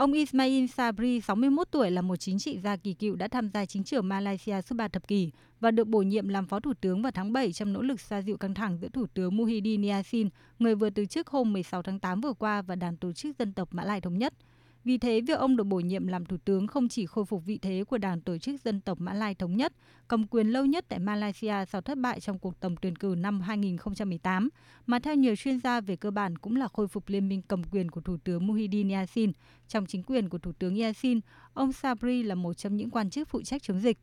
Ông Ismail Sabri, 61 tuổi, là một chính trị gia kỳ cựu đã tham gia chính trường Malaysia suốt 3 thập kỷ và được bổ nhiệm làm phó thủ tướng vào tháng 7 trong nỗ lực xoa dịu căng thẳng giữa thủ tướng Muhyiddin Yassin, người vừa từ chức hôm 16 tháng 8 vừa qua và đảng tổ chức dân tộc Mã Lai Thống Nhất. Vì thế, việc ông được bổ nhiệm làm thủ tướng không chỉ khôi phục vị thế của Đảng Tổ chức Dân tộc Mã Lai Thống Nhất, cầm quyền lâu nhất tại Malaysia sau thất bại trong cuộc tổng tuyển cử năm 2018, mà theo nhiều chuyên gia về cơ bản cũng là khôi phục liên minh cầm quyền của Thủ tướng Muhyiddin Yassin. Trong chính quyền của Thủ tướng Yassin, ông Sabri là một trong những quan chức phụ trách chống dịch.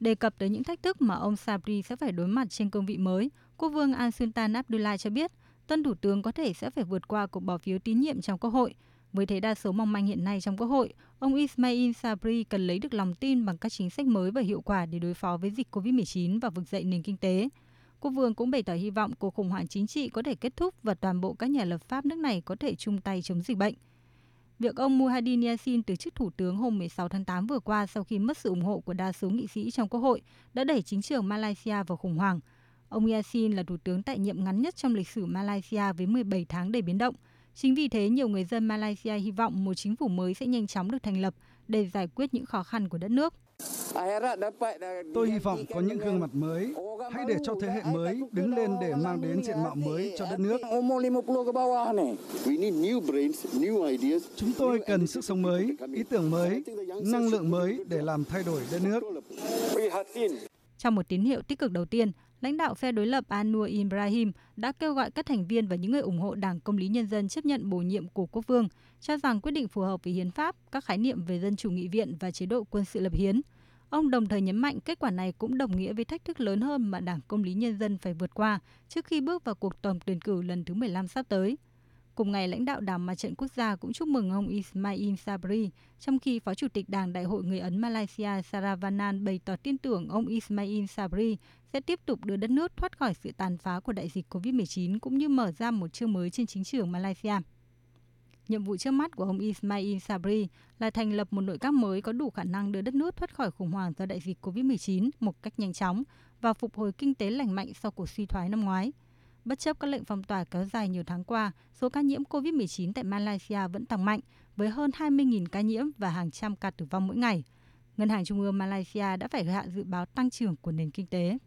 Đề cập tới những thách thức mà ông Sabri sẽ phải đối mặt trên cương vị mới, Quốc vương Al Sultan Abdullah cho biết, tân thủ tướng có thể sẽ phải vượt qua cuộc bỏ phiếu tín nhiệm trong Quốc hội, với thế đa số mong manh hiện nay trong Quốc hội, ông Ismail Sabri cần lấy được lòng tin bằng các chính sách mới và hiệu quả để đối phó với dịch COVID-19 và vực dậy nền kinh tế. Quốc vương cũng bày tỏ hy vọng cuộc khủng hoảng chính trị có thể kết thúc và toàn bộ các nhà lập pháp nước này có thể chung tay chống dịch bệnh. Việc ông Muhadin Yassin từ chức thủ tướng hôm 16 tháng 8 vừa qua sau khi mất sự ủng hộ của đa số nghị sĩ trong Quốc hội đã đẩy chính trường Malaysia vào khủng hoảng. Ông Yassin là thủ tướng tại nhiệm ngắn nhất trong lịch sử Malaysia với 17 tháng đầy biến động – Chính vì thế, nhiều người dân Malaysia hy vọng một chính phủ mới sẽ nhanh chóng được thành lập để giải quyết những khó khăn của đất nước. Tôi hy vọng có những gương mặt mới, hãy để cho thế hệ mới đứng lên để mang đến diện mạo mới cho đất nước. Chúng tôi cần sức sống mới, ý tưởng mới, năng lượng mới để làm thay đổi đất nước. Trong một tín hiệu tích cực đầu tiên, lãnh đạo phe đối lập Anwar Ibrahim đã kêu gọi các thành viên và những người ủng hộ Đảng Công lý Nhân dân chấp nhận bổ nhiệm của quốc vương, cho rằng quyết định phù hợp với hiến pháp, các khái niệm về dân chủ nghị viện và chế độ quân sự lập hiến. Ông đồng thời nhấn mạnh kết quả này cũng đồng nghĩa với thách thức lớn hơn mà Đảng Công lý Nhân dân phải vượt qua trước khi bước vào cuộc tổng tuyển cử lần thứ 15 sắp tới. Cùng ngày, lãnh đạo Đảng Mặt trận Quốc gia cũng chúc mừng ông Ismail Sabri, trong khi Phó Chủ tịch Đảng Đại hội Người Ấn Malaysia Saravanan bày tỏ tin tưởng ông Ismail Sabri sẽ tiếp tục đưa đất nước thoát khỏi sự tàn phá của đại dịch COVID-19 cũng như mở ra một chương mới trên chính trường Malaysia. Nhiệm vụ trước mắt của ông Ismail Sabri là thành lập một nội các mới có đủ khả năng đưa đất nước thoát khỏi khủng hoảng do đại dịch COVID-19 một cách nhanh chóng và phục hồi kinh tế lành mạnh sau cuộc suy thoái năm ngoái – Bất chấp các lệnh phong tỏa kéo dài nhiều tháng qua, số ca nhiễm COVID-19 tại Malaysia vẫn tăng mạnh với hơn 20.000 ca nhiễm và hàng trăm ca tử vong mỗi ngày. Ngân hàng Trung ương Malaysia đã phải hạ dự báo tăng trưởng của nền kinh tế.